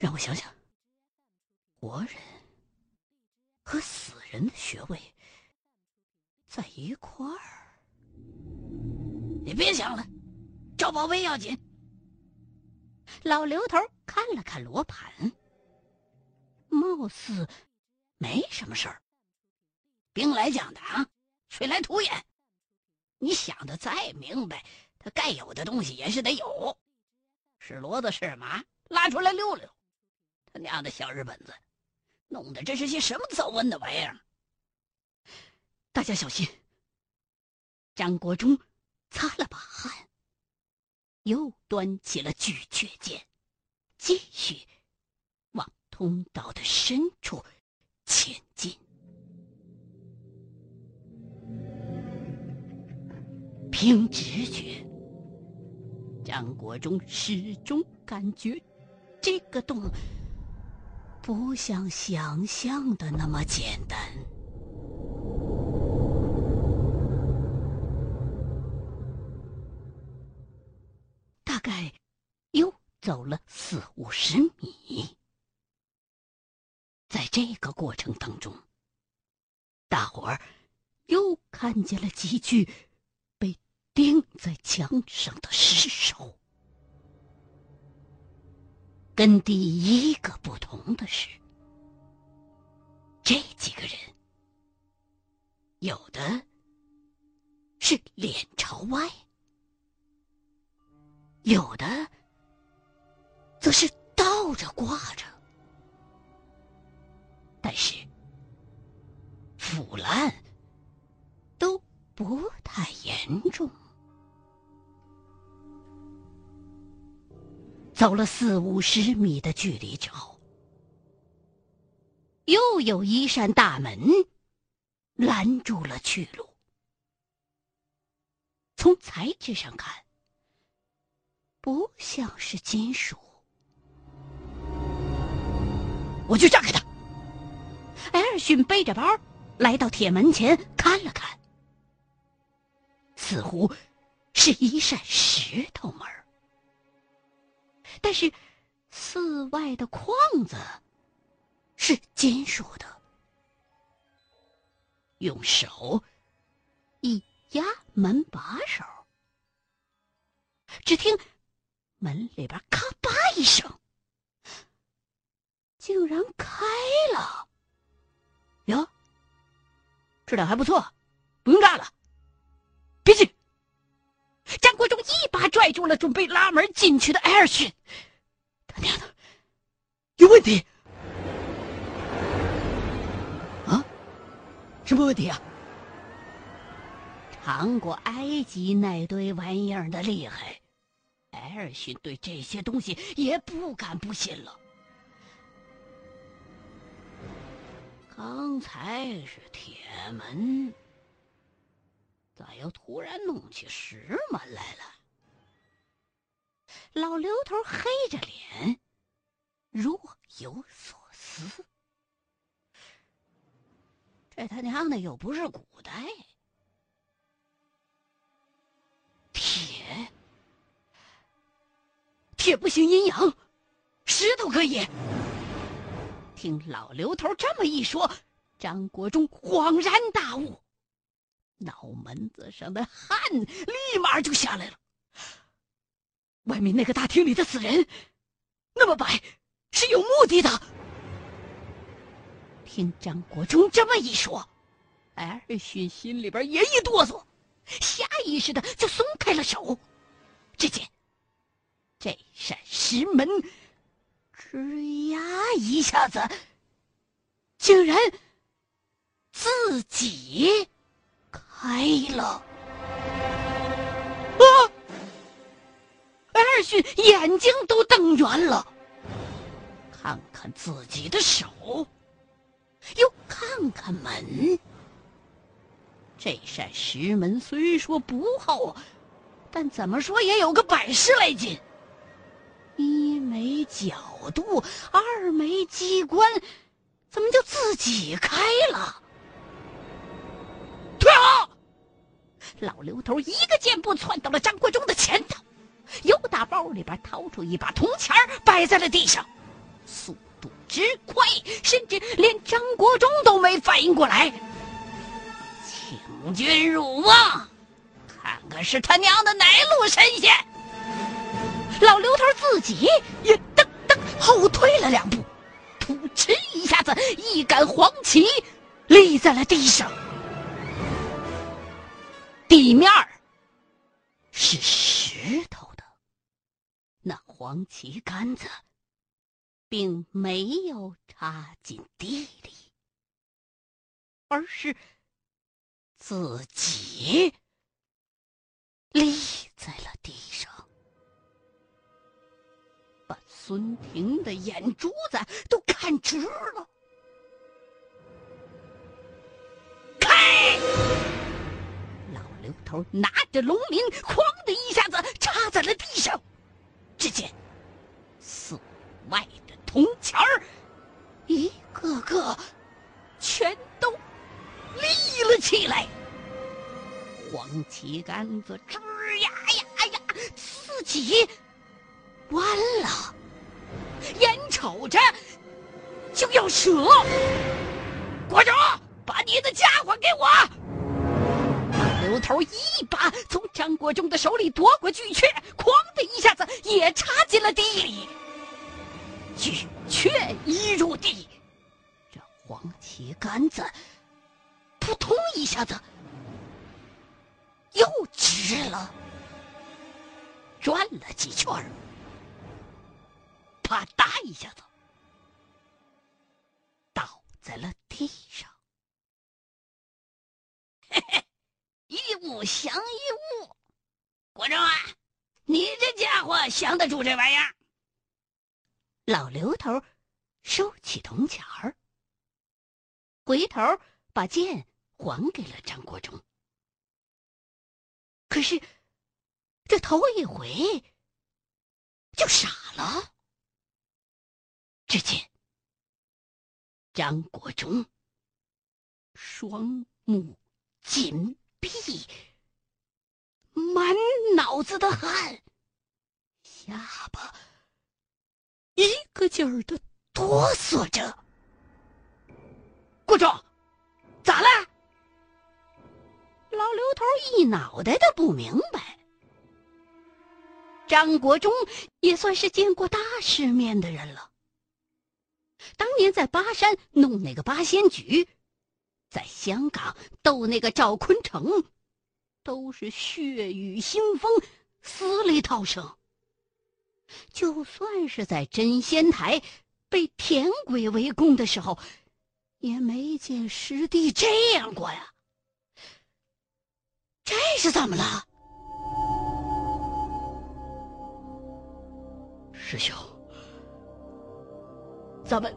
让我想想，活人和死人的穴位在一块儿。你别想了，找宝贝要紧。老刘头看了看罗盘，貌似没什么事儿。兵来将挡，水来土掩。你想的再明白，他该有的东西也是得有。是骡子是马，拉出来溜溜。他娘的小日本子，弄的这是些什么糟温的玩意儿？大家小心！张国忠擦了把汗，又端起了巨阙剑，继续往通道的深处前进。凭直觉，张国忠始终感觉这个洞不像想象的那么简单。大概又走了四五十米，在这个过程当中，大伙儿又看见了几具被。钉在墙上的尸首，跟第一个不同的是，这几个人有的是脸朝外，有的则是倒着挂着，但是腐烂都不太严重。走了四五十米的距离之后，又有一扇大门拦住了去路。从材质上看，不像是金属。我去炸开它。艾尔逊背着包来到铁门前看了看，似乎是一扇石头门。但是，寺外的框子是金属的。用手一压门把手，只听门里边咔吧一声，竟然开了。哟，质量还不错，不用炸了，张国忠一把拽住了准备拉门进去的艾尔逊，他娘的，有问题！啊，什么问题啊？尝过埃及那堆玩意儿的厉害，艾尔逊对这些东西也不敢不信了。刚才是铁门。咋又突然弄起石门来了？老刘头黑着脸，若有所思。这他娘的又不是古代，铁铁不行阴阳，石头可以。听老刘头这么一说，张国忠恍然大悟。脑门子上的汗立马就下来了。外面那个大厅里的死人，那么白，是有目的的。听张国忠这么一说，艾尔逊心里边也一哆嗦，下意识的就松开了手。只见这扇石门，吱呀一下子，竟然自己。开了！啊！艾尔逊眼睛都瞪圆了，看看自己的手，又看看门。这扇石门虽说不厚，但怎么说也有个百十来斤。一没角度，二没机关，怎么就自己开了？老刘头一个箭步窜到了张国忠的前头，又打包里边掏出一把铜钱摆在了地上，速度之快，甚至连张国忠都没反应过来。请君入瓮，看看是他娘的哪路神仙！老刘头自己也噔噔后退了两步，扑哧一下子，一杆黄旗立在了地上。地面是石头的，那黄旗杆子并没有插进地里，而是自己立在了地上，把孙婷的眼珠子都看直了。头拿着龙鳞，哐的一下子插在了地上。只见寺外的铜钱儿，一个个全都立了起来。黄旗杆子吱呀呀呀，自己弯了，眼瞅着就要折。国忠，把你的家伙给我！头一把从张国忠的手里夺过巨阙，哐的一下子也插进了地里。巨阙一入地，这黄旗杆子扑通一下子又直了，转了几圈，啪嗒一下子倒在了地上。嘿嘿。一物降一物，国忠啊，你这家伙降得住这玩意儿？老刘头收起铜钱儿，回头把剑还给了张国忠。可是这头一回就傻了，只见张国忠双目紧。闭，满脑子的汗，下巴一个劲儿的哆嗦着。国忠，咋了？老刘头一脑袋的不明白。张国忠也算是见过大世面的人了，当年在巴山弄那个八仙局。在香港斗那个赵坤成，都是血雨腥风，死里逃生。就算是在真仙台被天鬼围攻的时候，也没见师弟这样过呀。这是怎么了，师兄？咱们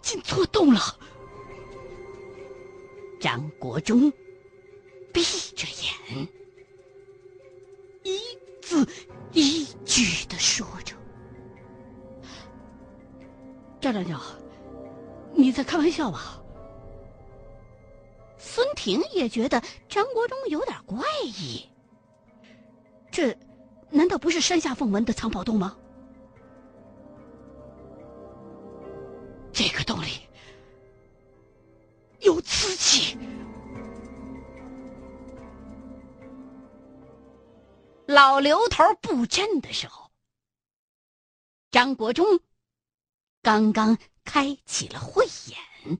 进错洞了。张国忠闭着眼，一字一句的说着：“张长教，你在开玩笑吧？”孙婷也觉得张国忠有点怪异。这难道不是山下凤文的藏宝洞吗？老刘头布阵的时候，张国忠刚刚开启了慧眼。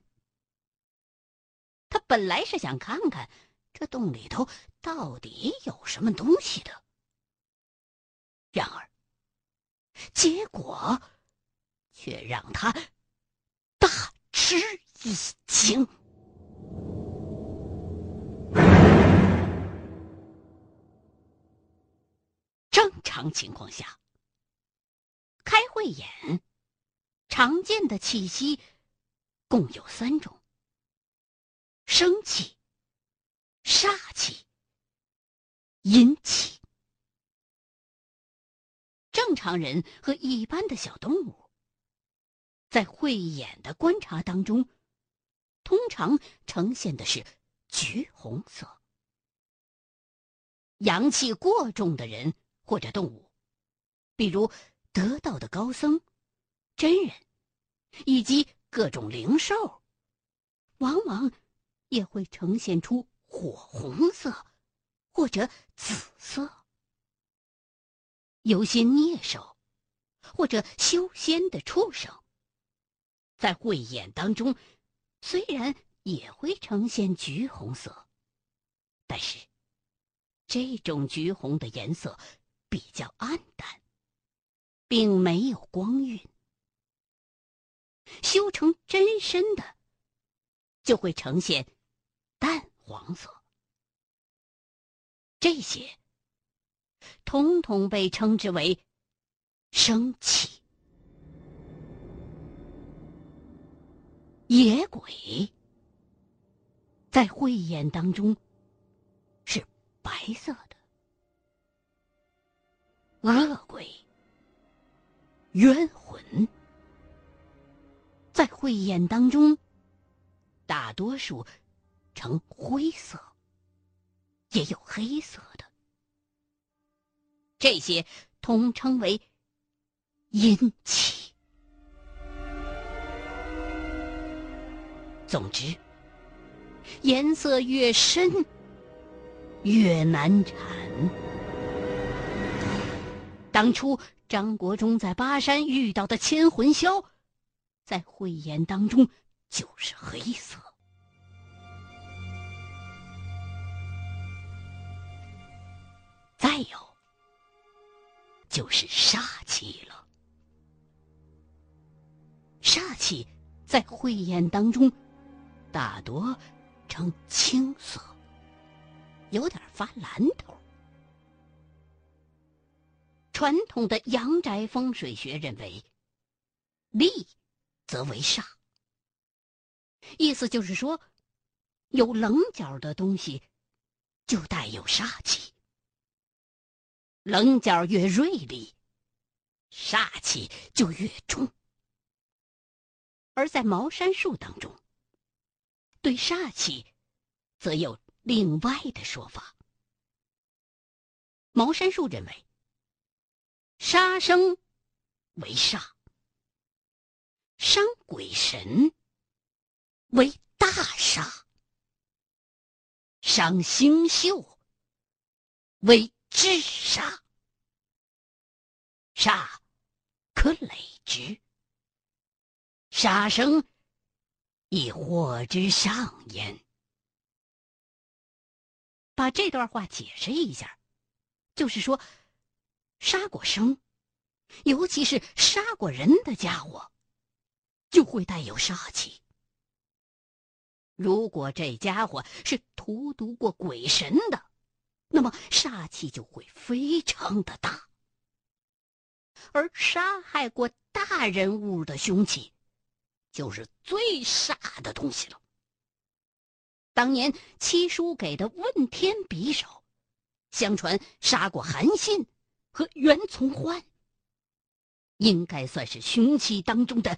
他本来是想看看这洞里头到底有什么东西的，然而结果却让他大吃一惊。常情况下，开慧眼常见的气息共有三种：生气、煞气、阴气。正常人和一般的小动物，在慧眼的观察当中，通常呈现的是橘红色。阳气过重的人。或者动物，比如得道的高僧、真人、以及各种灵兽，往往也会呈现出火红色或者紫色。有些孽兽或者修仙的畜生，在慧眼当中，虽然也会呈现橘红色，但是这种橘红的颜色比较暗淡，并没有光晕。修成真身的，就会呈现淡黄色。这些统统被称之为生气。野鬼在慧眼当中是白色的，恶鬼、冤魂。在慧眼当中，大多数呈灰色，也有黑色的。这些统称为阴气。总之，颜色越深，越难缠。当初张国忠在巴山遇到的千魂霄。在慧眼当中，就是黑色。再有，就是煞气了。煞气在慧眼当中，大多呈青色，有点发蓝头。传统的阳宅风水学认为，利。则为煞，意思就是说，有棱角的东西就带有煞气，棱角越锐利，煞气就越重。而在茅山术当中，对煞气则有另外的说法。茅山术认为，杀生为煞。伤鬼神为大煞，伤星宿为智煞，煞可累之，杀生亦祸之上焉。把这段话解释一下，就是说，杀过生，尤其是杀过人的家伙。就会带有杀气。如果这家伙是荼毒过鬼神的，那么杀气就会非常的大。而杀害过大人物的凶器，就是最煞的东西了。当年七叔给的问天匕首，相传杀过韩信和袁从焕，应该算是凶器当中的。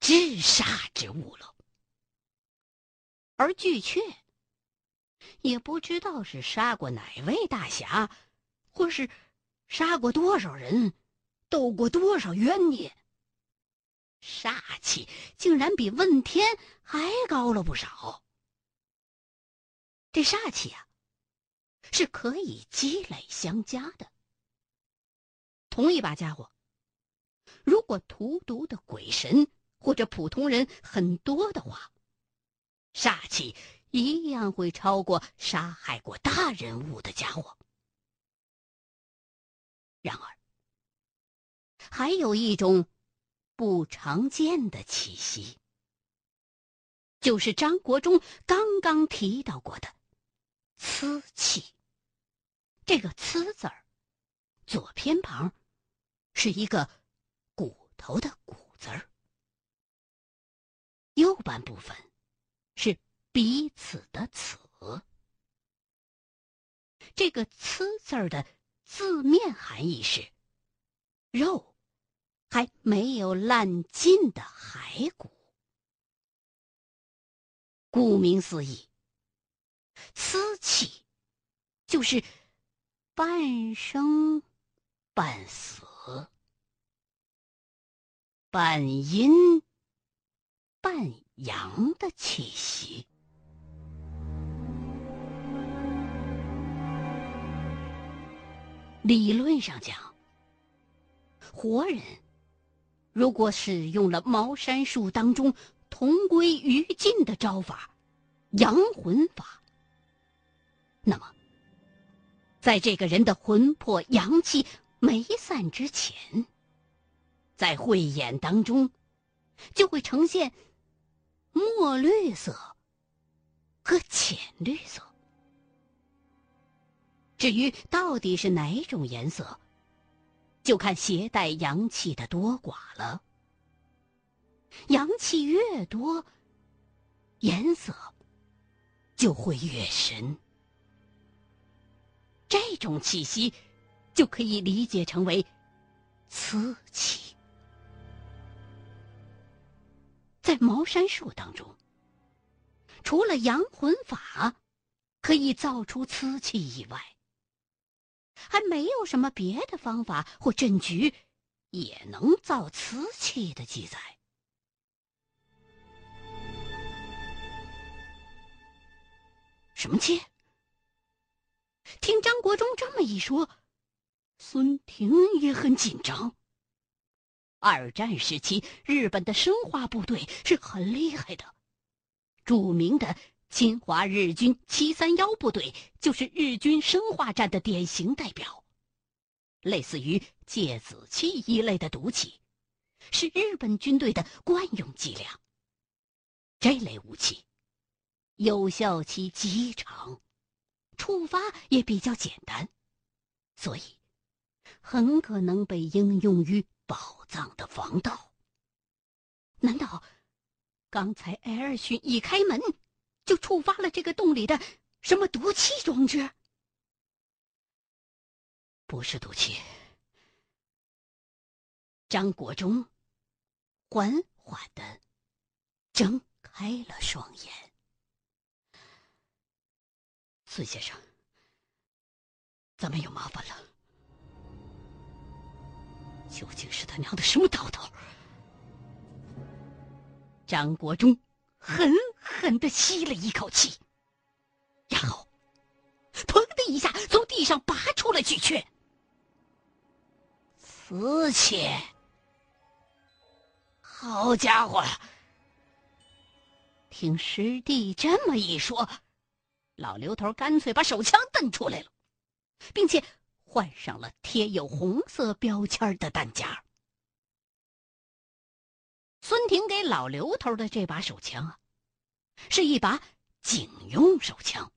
至杀之物了，而巨阙也不知道是杀过哪位大侠，或是杀过多少人，斗过多少冤孽，煞气竟然比问天还高了不少。这煞气啊，是可以积累相加的。同一把家伙，如果荼毒的鬼神。或者普通人很多的话，煞气一样会超过杀害过大人物的家伙。然而，还有一种不常见的气息，就是张国忠刚刚提到过的“瓷气”。这个“瓷”字儿，左偏旁是一个骨头的“骨”字儿。右半部分是彼此的“此”。这个“此”字儿的字面含义是肉还没有烂尽的骸骨。顾名思义，“此气”就是半生半死、和半阴。半阳的气息。理论上讲，活人如果使用了茅山术当中同归于尽的招法——阳魂法，那么，在这个人的魂魄阳气没散之前，在慧眼当中就会呈现墨绿色和浅绿色。至于到底是哪种颜色，就看携带阳气的多寡了。阳气越多，颜色就会越深。这种气息就可以理解成为瓷器。在茅山术当中，除了阳魂法可以造出瓷器以外，还没有什么别的方法或阵局，也能造瓷器的记载。什么气？听张国忠这么一说，孙婷也很紧张。二战时期，日本的生化部队是很厉害的，著名的。侵华日军七三幺部队就是日军生化战的典型代表，类似于芥子气一类的毒气，是日本军队的惯用伎俩。这类武器有效期极长，触发也比较简单，所以很可能被应用于宝藏的防盗。难道刚才艾尔逊一开门？就触发了这个洞里的什么毒气装置？不是毒气。张国忠缓缓的睁开了双眼。孙先生，咱们有麻烦了。究竟是他娘的什么道道？张国忠。狠狠的吸了一口气，然后，砰的一下从地上拔出了巨阙。瓷器，好家伙！听师弟这么一说，老刘头干脆把手枪瞪出来了，并且换上了贴有红色标签的弹夹。孙婷给老刘头的这把手枪啊，是一把警用手枪，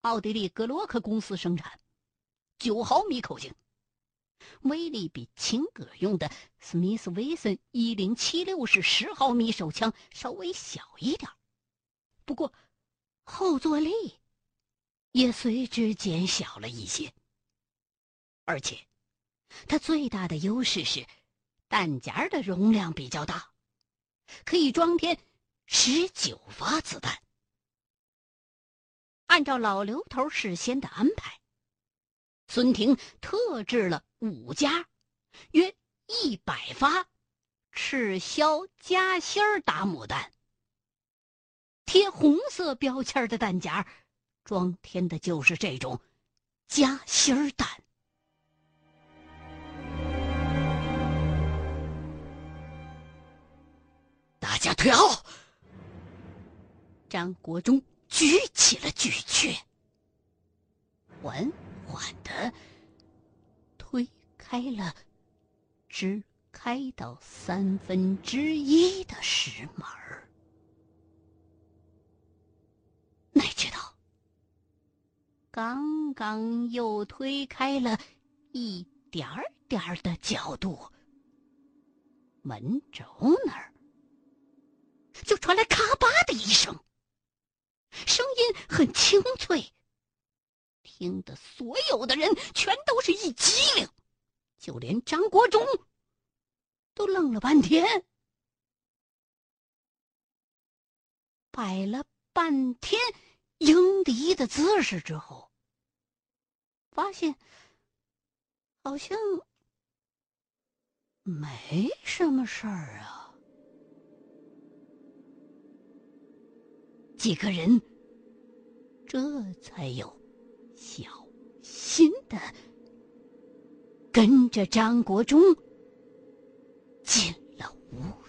奥地利格洛克公司生产，九毫米口径，威力比秦葛用的史密斯威森一零七六式十毫米手枪稍微小一点，不过后坐力也随之减小了一些，而且它最大的优势是弹夹的容量比较大。可以装填十九发子弹。按照老刘头事先的安排，孙婷特制了五家，约一百发赤霄夹心打牡丹。贴红色标签的弹夹，装填的就是这种夹心弹。大家退后。张国忠举起了巨阙，缓缓的推开了只开到三分之一的石门哪知道，刚刚又推开了一点点的角度，门轴那儿。就传来咔吧的一声，声音很清脆，听得所有的人全都是一激灵，就连张国忠都愣了半天，摆了半天迎敌的姿势之后，发现好像没什么事儿啊。几个人这才有小心的跟着张国忠进了屋。